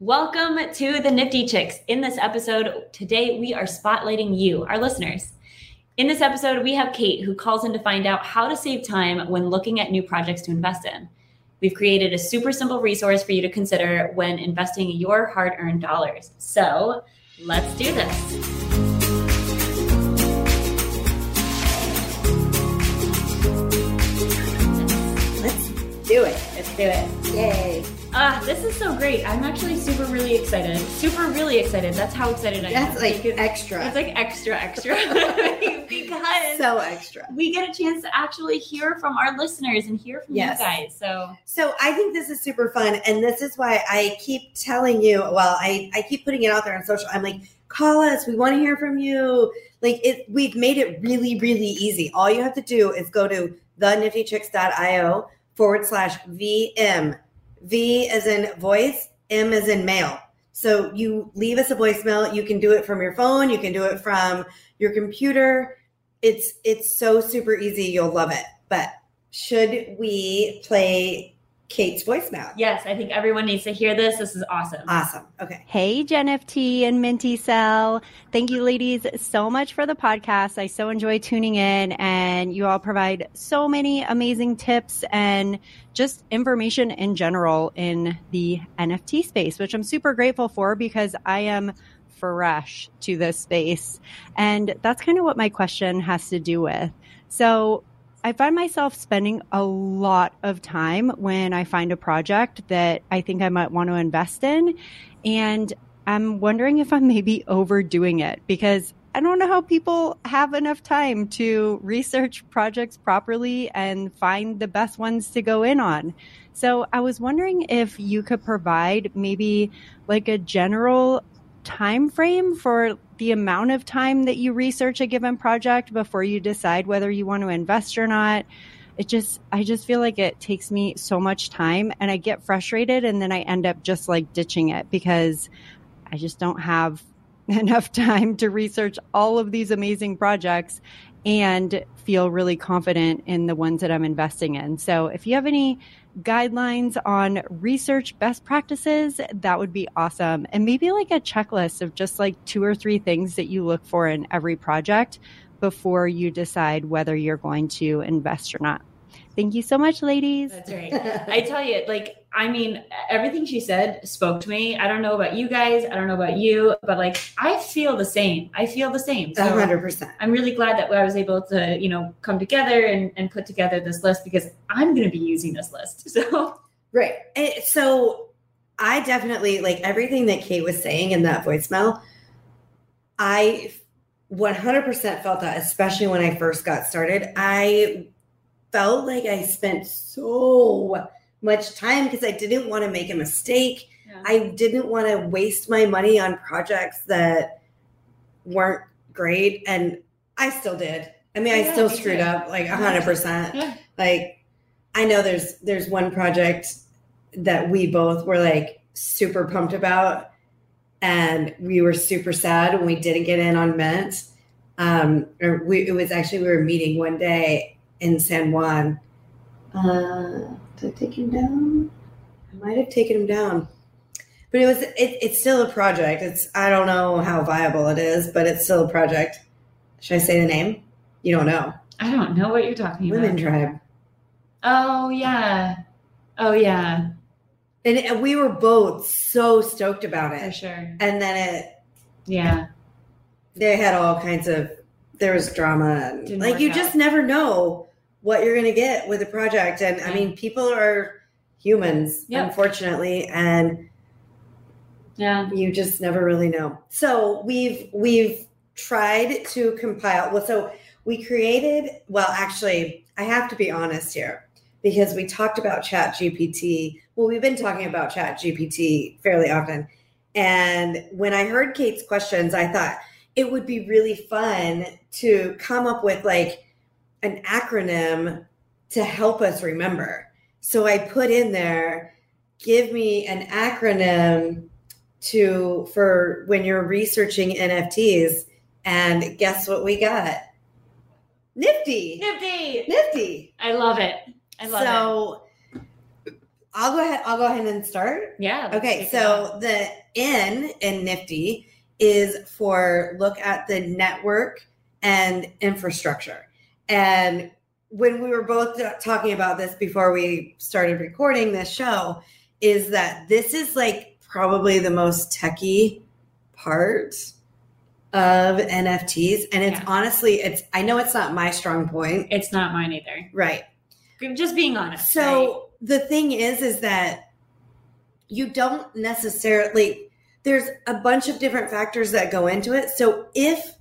Welcome to the Nifty Chicks. In this episode, today we are spotlighting you, our listeners. In this episode, we have Kate who calls in to find out how to save time when looking at new projects to invest in. We've created a super simple resource for you to consider when investing your hard earned dollars. So let's do this. Let's do it. Let's do it. Yay. Ah, this is so great. I'm actually super really excited. Super really excited. That's how excited I am. That's like Because extra. It's like extra, extra. because so extra. we get a chance to actually hear from our listeners and hear from Yes. you guys. So So I think this is super fun. And this is why I keep telling you, well, I, I keep putting it out there on social. I'm like, call us. We want to hear from you. Like it, we've made it really, really easy. All you have to do is go to theniftychicks.io forward slash VM. V as in voice, M as in mail. So you leave us a voicemail. You can do it from your phone. You can do it from your computer. It's it's so super easy. You'll love it. But should we play Kate's voicemail? yes, I think everyone needs to hear this. This is awesome. Awesome. Okay. Hey, Jen FT and Minty Cell. Thank you, ladies, so much for the podcast. I so enjoy tuning in, and you all provide so many amazing tips and just information in general in the NFT space, which I'm super grateful for because I am fresh to this space. And that's kind of what my question has to do with. So, I find myself spending a lot of time when I find a project that I think I might want to invest in. And I'm wondering if I'm maybe overdoing it because I don't know how people have enough time to research projects properly and find the best ones to go in on. So I was wondering if you could provide maybe like a general time frame for the amount of time that you research a given project before you decide whether you want to invest or not? It just i just feel like it takes me so much time and i get frustrated and then i end up just like ditching it because i just don't have enough time to research all of these amazing projects and feel really confident in the ones that i'm investing in. So if you have any guidelines on research best practices, that would be awesome. And maybe like a checklist of just like two or three things that you look for in every project before you decide whether you're going to invest or not. Thank you so much, ladies. That's right. I tell you, like, I mean, everything she said spoke to me. I don't know about you guys. I don't know about you, but like, I feel the same. I feel the same. A So hundred percent. I'm really glad that I was able to, you know, come together and, and put together this list because I'm going to be using this list. So Right. And so I definitely like everything that Kate was saying in that voicemail. I 100% felt that, especially when I first got started. I felt like I spent so much time because I didn't want to make a mistake. Yeah. I didn't want to waste my money on projects that weren't great. And I still did. I mean, I still screwed up like 100%. Yeah. Like, I know there's there's one project that we both were like super pumped about, and we were super sad when we didn't get in on Mint. Um, or we it was actually we were meeting one day in San Juan. Uh, did I take him down? I might have taken him down, but it was it, it's still a project. It's I don't know how viable it is, but it's still a project. Should I say the name? You don't know. I don't know what you're talking Women about. Women Tribe. Oh, yeah. Oh, yeah, And it- we were both so stoked about it. for sure. And then it, Yeah. they had all kinds of, there was drama. And like, you out. just never know what you're going to get with a project. And I mean, people are humans, Yep. unfortunately. And Yeah. you just never really know. So we've, we've tried to compile. Well, so we created, well, actually, I have to be honest here because we talked about chat gpt well we've been talking about chat gpt fairly often and when i heard kate's questions i thought it would be really fun to come up with like an acronym to help us remember so i put in there give me an acronym to for when you're researching nfts and guess what we got nifty Nifty. nifty I love it. I love it. so I'll go ahead. I'll go ahead and start. Yeah. Okay, take it on. so the N in Nifty is for look at the network and infrastructure. And when we were both talking about this before we started recording this show, is that this is like probably the most techie part of NFTs. And it's Yeah. honestly, it's I know it's not my strong point. it's not mine either. Right. Just being honest. So the thing is, is that you don't necessarily, there's a bunch of different factors that go into it. So if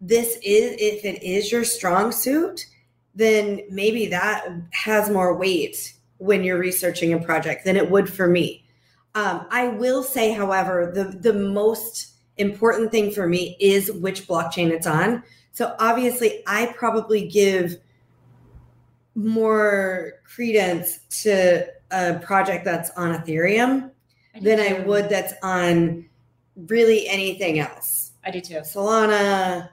this is, if it is your strong suit, then maybe that has more weight when you're researching a project than it would for me. Um, I will say, however, the the most important thing for me is which blockchain it's on. So obviously, I probably give more credence to a project that's on Ethereum I than I would that's on really anything else. I do too. Solana,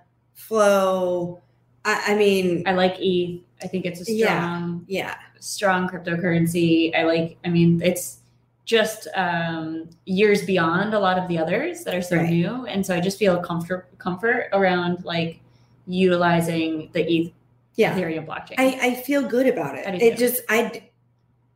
Flow. I, I mean, I like ETH. I think it's a strong, yeah, strong cryptocurrency. I like. I mean, it's just um, years beyond a lot of the others that are so Right. new, and so I just feel comfort comfort around like utilizing the ETH yeah. Ethereum blockchain. I, I feel good about it. It too. just I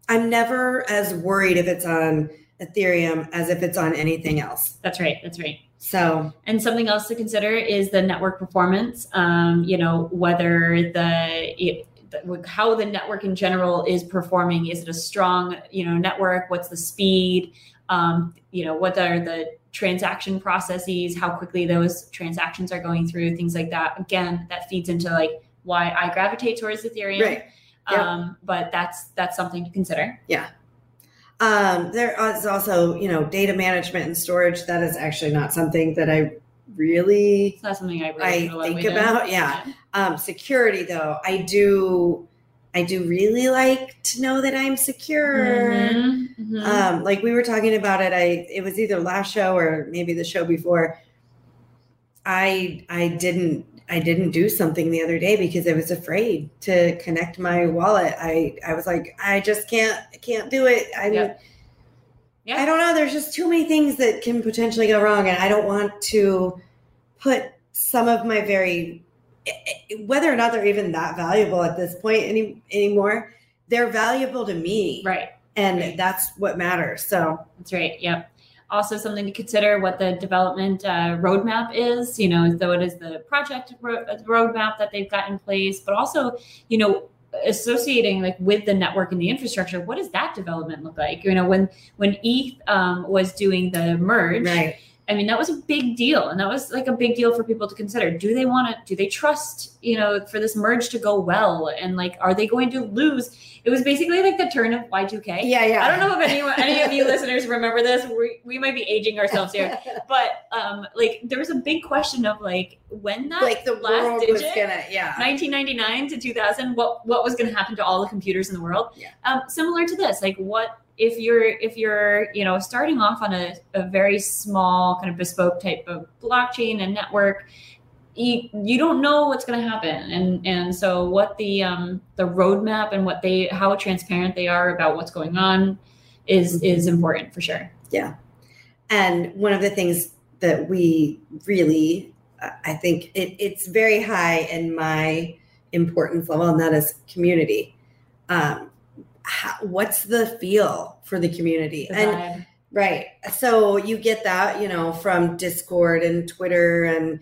I'm never as worried if it's on Ethereum as if it's on anything else. that's right. That's right. So And something else to consider is the network performance. Um, you know, whether the it, how the network in general is performing. Is it a strong, you know, network? What's the speed? Um, you know, what are the transaction processes? How quickly those transactions are going through? Things like that. Again, that feeds into like why I gravitate towards Ethereum. right. Yep. Um, but that's that's something to consider. Um, there is also, you know, data management and storage. That is actually not something that I really It's not something I really I put a lot of think about. Yeah. Um, security though, I do I do really like to know that I'm secure. Mhm, mhm. Um, like we were talking about it, I it was either last show or maybe the show before. I I didn't I didn't do something the other day because I was afraid to connect my wallet. I I was like, I just can't I can't do it. I Yep. Yeah. I don't know. There's just too many things that can potentially go wrong, and I don't want to put some of my very eh, eh, whether or not they're even that valuable at this point any anymore. They're valuable to me, right. and Right. that's what matters. So That's right. Yep. Also, something to consider what the development uh, roadmap is. You know, so it is the project ro- roadmap that they've got in place, but also, you know, associating like with the network and the infrastructure. What does that development look like? You know, when when ETH um, was doing the merge, right, I mean, that was a big deal, and that was like a big deal for people to consider. Do they want to? Do they trust? You know, for this merge to go well, and like, are they going to lose? It was basically like the turn of Y two K. yeah, yeah. I don't know if anyone, any of you listeners remember this. We, we might be aging ourselves here, but um, like there was a big question of like when that like the last world digit, was gonna, yeah, 1999 to 2000, what what was going to happen to all the computers in the world? Yeah. Um, similar to this, like what if you're if you're you know starting off on a, a very small kind of bespoke type of blockchain and network you, you don't know what's going to happen and and so what the um the roadmap and what they how transparent they are about what's going on is Mhm. is important for sure Yeah. And one of the things that we really, uh, I think it, it's very high in my importance level, and that is community. Um, how, what's the feel for the community? The and right, so you get that, you know, from Discord and Twitter, and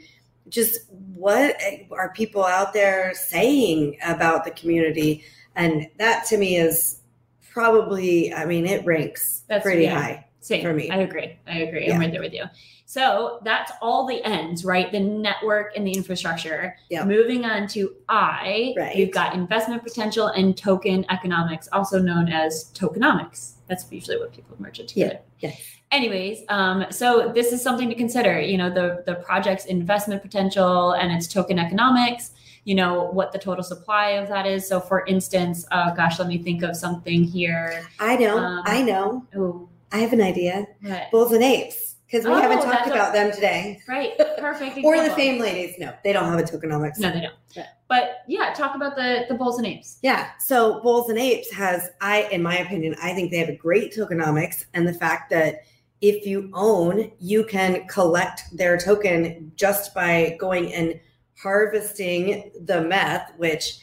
just what are people out there saying about the community? And that to me is probably, I mean, it ranks That's- pretty yeah. high. Same. for me. I agree. I agree. Yeah. I'm right there with you. So that's all the ends, right? The network and the infrastructure. Yeah. Moving on to I, Right. you've got investment potential and token economics, also known as tokenomics. That's usually what people merge it Yeah. together. Yes. Anyways, um, so this is something to consider. You know, the the project's investment potential and its token economics. You know what the total supply of that is. So, for instance, uh, gosh, let me think of something here. I know, Um, I know. Oh, I have an idea. what? Bulls and apes, because we Oh, haven't talked that's a- about them today. Right. Perfect. Or the. Fame Ladies. No, they don't have a tokenomics. No, they don't. Yeah. But yeah, talk about the the Bulls and Apes. Yeah. So Bulls and Apes has, I, in my opinion, I think they have a great tokenomics, and the fact that if you own, you can collect their token just by going and harvesting the meth, which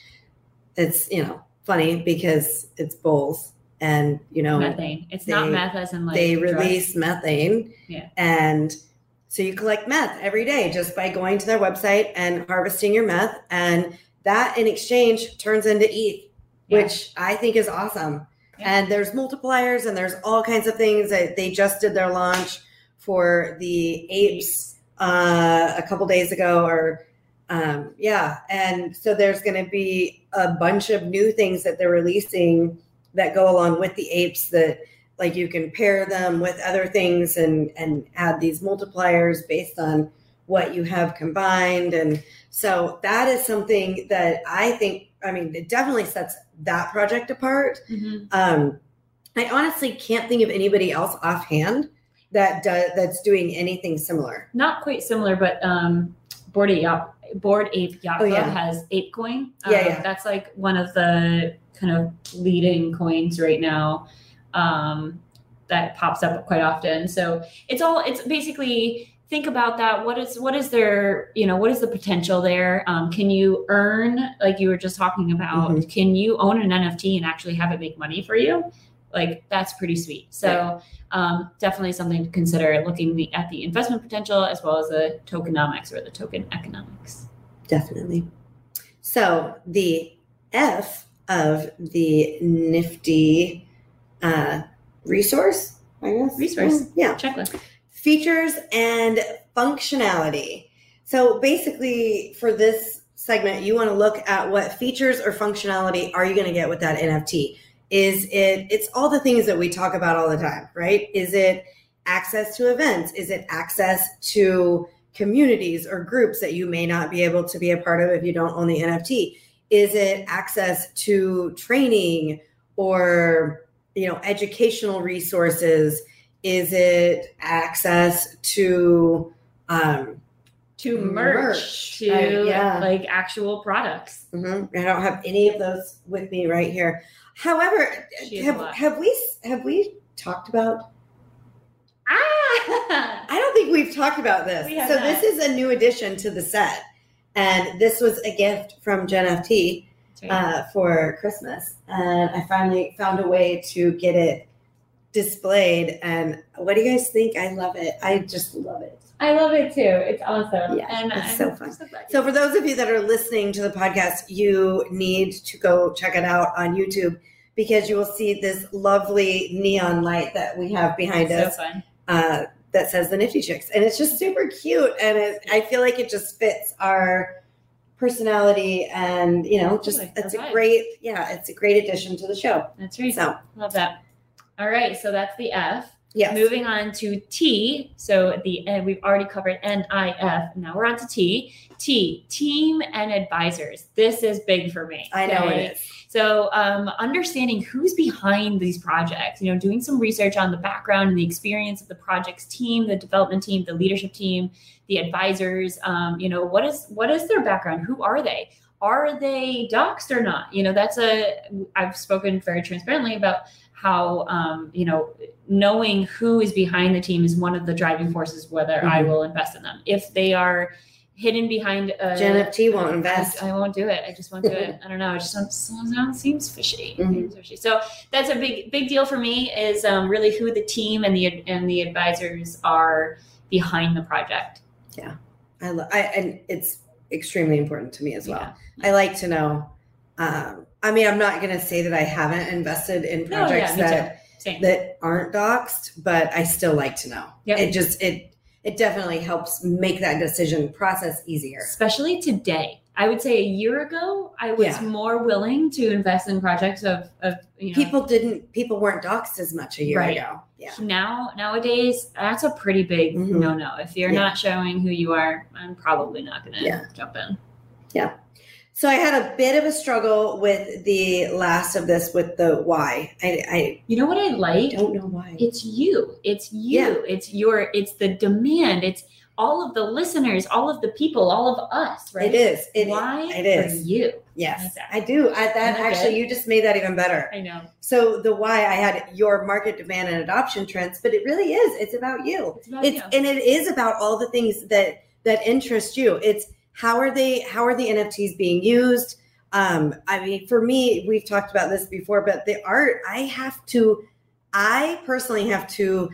it's you know funny because it's bulls, and you know methane. It's not they- meth as in like they drugs. release methane. Yeah. And so you collect meth every day just by going to their website and harvesting your meth. And that in exchange turns into ETH, Yeah. which I think is awesome. Yeah. And there's multipliers and there's all kinds of things that they just did their launch for the apes uh, a couple days ago or um, yeah and so there's going to be a bunch of new things that they're releasing that go along with the apes that like you can pair them with other things and and add these multipliers based on what you have combined and so that is something that i think i mean it definitely sets that project apart Mhm. um i honestly can't think of anybody else offhand that does that's doing anything similar Not quite similar, but um, Bored Ape Yacht- Bored Ape Yacht Oh, yeah. has ape coin. Yeah, Um, yeah. That's like one of the kind of leading coins right now. Um, that pops up quite often. So it's all it's basically think about that. What is what is their you know what is the potential there? Um, can you earn like you were just talking about? Mhm. Can you own an NFT and actually have it make money for you? Like that's pretty sweet. So um, definitely something to consider looking the, at the investment potential as well as the tokenomics or the token economics. definitely so the f of the nifty uh resource i guess Resource. yeah Checklist. features and functionality. So basically, for this segment, you want to look at what features or functionality are you going to get with that NFT? Is it, it's all the things that we talk about all the time, right? Is it access to events? Is it access to communities or groups that you may not be able to be a part of if you don't own the NFT? Is it access to training or, you know, educational resources? Is it access to um To merch, Merch. to Uh, yeah. like actual products. mhm, I don't have any of those with me right here. However, have, have we have we talked about Ah! I don't think we've talked about this. We So not. this is a new addition to the set. And this was a gift from Gen FT right. uh, for Christmas. And I finally found a way to get it displayed. And what do you guys think? I love it. I just love it. I love it too. It's awesome. Yeah, and it's I'm so fun. you- So for those of you that are listening to the podcast, you need to go check it out on YouTube because you will see this lovely neon light that we have behind so us fun. uh, that says the Nifty Chicks, and it's just super cute, and it, I feel like it just fits our personality, and you know, just it's a our vibe. great, yeah, it's a great addition to the show. That's right. So Love that. All right, so that's the F. yes, Moving on to T. So the uh, we've already covered N, I, F. Now we're on to T. T. Team and advisors. This is big for me. I know okay? it is. So, um, understanding who's behind these projects, you know, doing some research on the background and the experience of the project's team, the development team, the leadership team, the advisors. Um, you know, what is what is their background? Who are they? Are they doxed or not? You know, that's a. I've spoken very transparently about how um, you know knowing who is behind the team is one of the driving forces whether I Mhm. will invest in them. If they are hidden behind a Gen FT won't invest. I, I won't do it. I just won't do it. I don't know. It just sounds, seems fishy. Mhm. Seems fishy. So that's a big big deal for me. Is um, really who the team and the and the advisors are behind the project. Yeah, I, lo- I and it's extremely important to me as well. Yeah. I like to know. Um, I mean, I'm not going to say that I haven't invested in No, projects yeah, that that aren't doxed, but I still like to know. Yep. It just it it definitely helps make that decision process easier. Especially today. I would say a year ago, I was Yeah. more willing to invest in projects of, of you know, People didn't people weren't doxed as much a year Right. ago. Yeah. now nowadays that's a pretty big Mhm. no no. If you're Yeah. not showing who you are, I'm probably not going to Yeah. jump in. So I had a bit of a struggle with the last of this with the why. I, You know what I like? I don't know why. It's you. It's you. Yeah. It's your. It's the demand. It's all of the listeners, all of the people, all of us. Right? It is. It, Why? It is. For you. Yes, Exactly. I do. I, that actually, good? you just made that even better. I know. So the why I had your market demand and adoption trends, but it really is. It's about you. It's about It's you. and it is about all the things that that interest you. It's how are they? How are the NFTs being used? Um, I mean, for me, we've talked about this before, but the art, I have to. I personally have to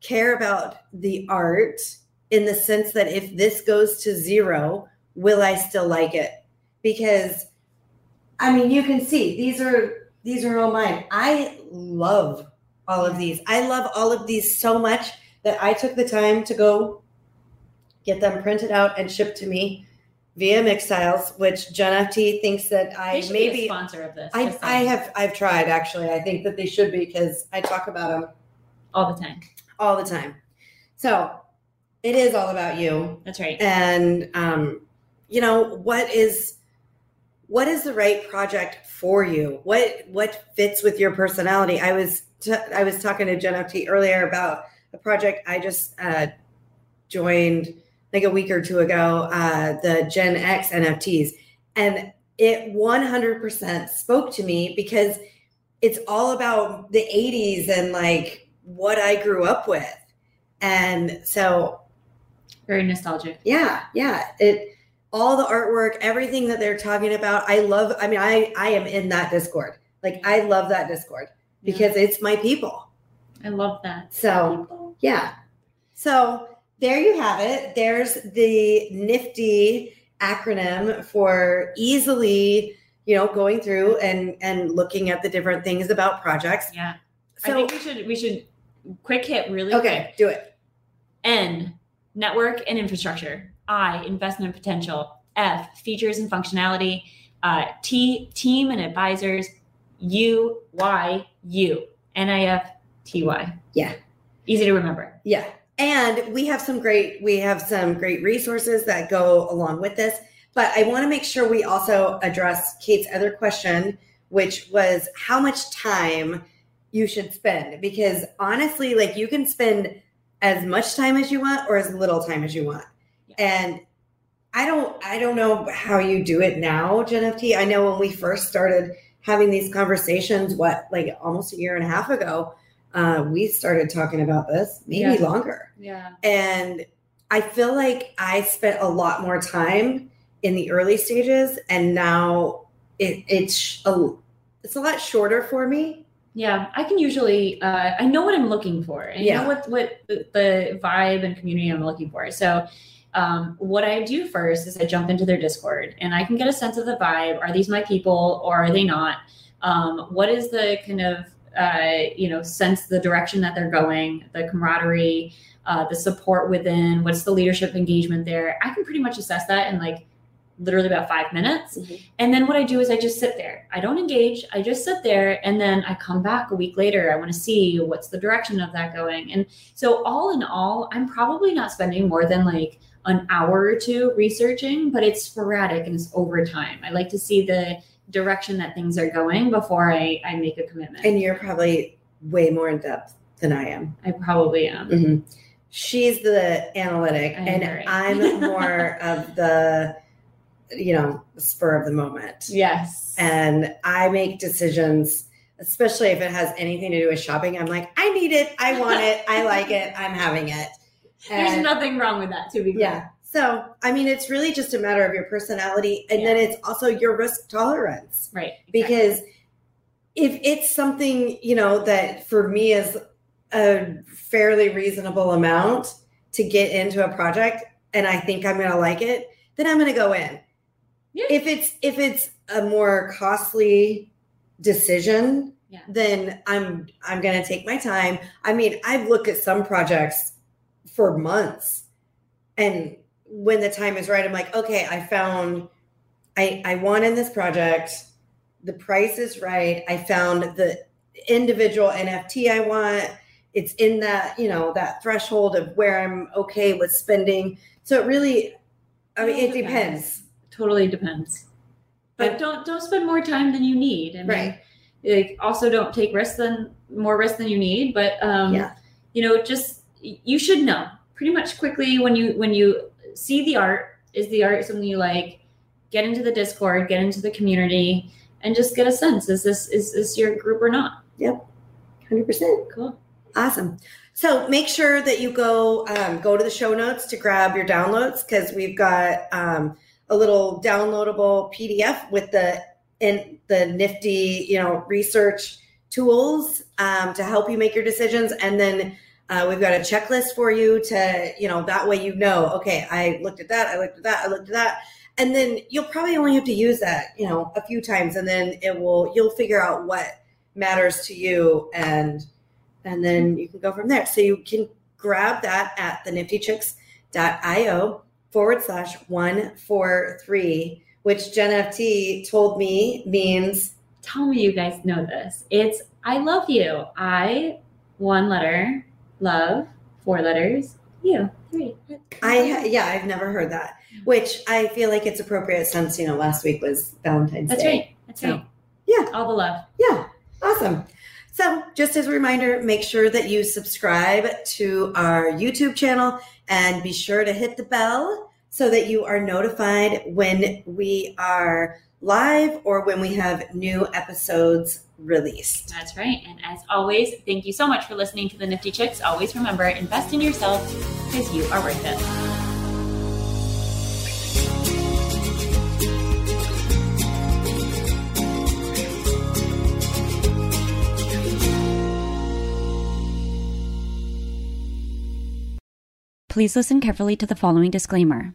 care about the art in the sense that if this goes to zero, will I still like it? Because I mean, you can see these are these are all mine. I love all of these. I love all of these so much that I took the time to go get them printed out and shipped to me via Mixtiles, which Jen FT thinks that I should be a maybe sponsor of this. I, I have I've tried actually. I think that they should be because I talk about them all the time. all the time. So it is all about you That's right. and um, you know what is what is the right project for you what what fits with your personality i was t- i was talking to jen ft earlier about a project i just uh, joined like a week or two ago uh, the gen x nfts and it 100% spoke to me because it's all about the 80s and like what i grew up with and so Very nostalgic. yeah, yeah. It all the artwork, everything that they're talking about. I love I mean, I I am in that Discord. Like I love that Discord because it's my people. I love that. So, yeah. So, there you have it. There's the nifty acronym for easily, you know, going through and and looking at the different things about projects. Yeah. I So, think we should we should quick hit really okay, do it. N network and infrastructure. I investment potential. F features and functionality. Uh, T team and advisors. U Y U N I F T Y. Yeah. Easy to remember. Yeah. And we have some great we have some great resources that go along with this. But I want to make sure we also address Kate's other question, which was how much time you should spend. Because honestly, like you can spend as much time as you want or as little time as you want. Yeah. And I don't I don't know how you do it now, Jen FT. I know when we first started having these conversations, what like almost a year and a half ago, uh, we started talking about this, maybe Yeah. longer. Yeah. And I feel like I spent a lot more time in the early stages, and now it, it's a it's a lot shorter for me. Yeah, I can usually uh, I know what I'm looking for. and I Yeah. know what what the, the vibe and community I'm looking for. So um, what I do first is I jump into their Discord and I can get a sense of the vibe. Are these my people or are they not? Um, what is the kind of uh, you know sense the direction that they're going, the camaraderie, uh, the support within. What's the leadership engagement there? I can pretty much assess that in like literally about five minutes. Mhm. And then what I do is I just sit there. I don't engage. I just sit there and then I come back a week later. I want to see what's the direction of that going. And so all in all, I'm probably not spending more than like an hour or two researching, but it's sporadic and it's over time. I like to see the direction that things are going before I, I make a commitment. And you're probably way more in depth than I am. I probably am. Mhm. She's the analytic, I am and. I'm more of the, you know, spur of the moment. Yes. And I make decisions, especially if it has anything to do with shopping. I'm like, I need it, I want it, I like it, I'm having it. There's nothing wrong with that, to be clear. yeah. So, I mean, it's really just a matter of your personality, and then it's also your risk tolerance Right. exactly. because if it's something you know that for me is a fairly reasonable amount to get into a project and i think i'm going to like it then i'm going to go in Yeah. if it's if it's a more costly decision Yeah. then i'm i'm going to take my time i mean i've looked at some projects for months and when the time is right i'm like okay i found i i want in this project the price is right i found the individual nft i want it's in that you know that threshold of where i'm okay with spending so it really i mean It it depends Totally depends. but don't don't spend more time than you need. I mean, Right. Like also don't take risks than more risk than you need. But um, Yeah. you know, just you should know pretty much quickly when you when you see the art. Is the art something you like? Get into the Discord, get into the community, and just get a sense: is this is this your group or not? Yep, Hundred percent. Cool. Awesome. So make sure that you go um, go to the show notes to grab your downloads because we've got um, a little downloadable PDF with the in the nifty you know research tools um, to help you make your decisions, and then uh, we've got a checklist for you to you know that way you know okay I looked at that I looked at that I looked at that. And then you'll probably only have to use that, you know, a few times, and then it will. You'll figure out what matters to you, and and then you can go from there. So you can grab that at the niftychicks.io forward slash one four three, which Jen FT told me means Tell me you guys know this. It's I love you. I one letter love four letters you three. I yeah I've never heard that, which I feel like it's appropriate since you know last week was Valentine's That's Day. right. That's So, right. yeah. All the love. Yeah, awesome. So, just as a reminder, make sure that you subscribe to our YouTube channel and be sure to hit the bell so that you are notified when we are live or when we have new episodes released. That's right. And as always, thank you so much for listening to the Nifty Chicks. Always remember, invest in yourself because you are worth it. Please listen carefully to the following disclaimer.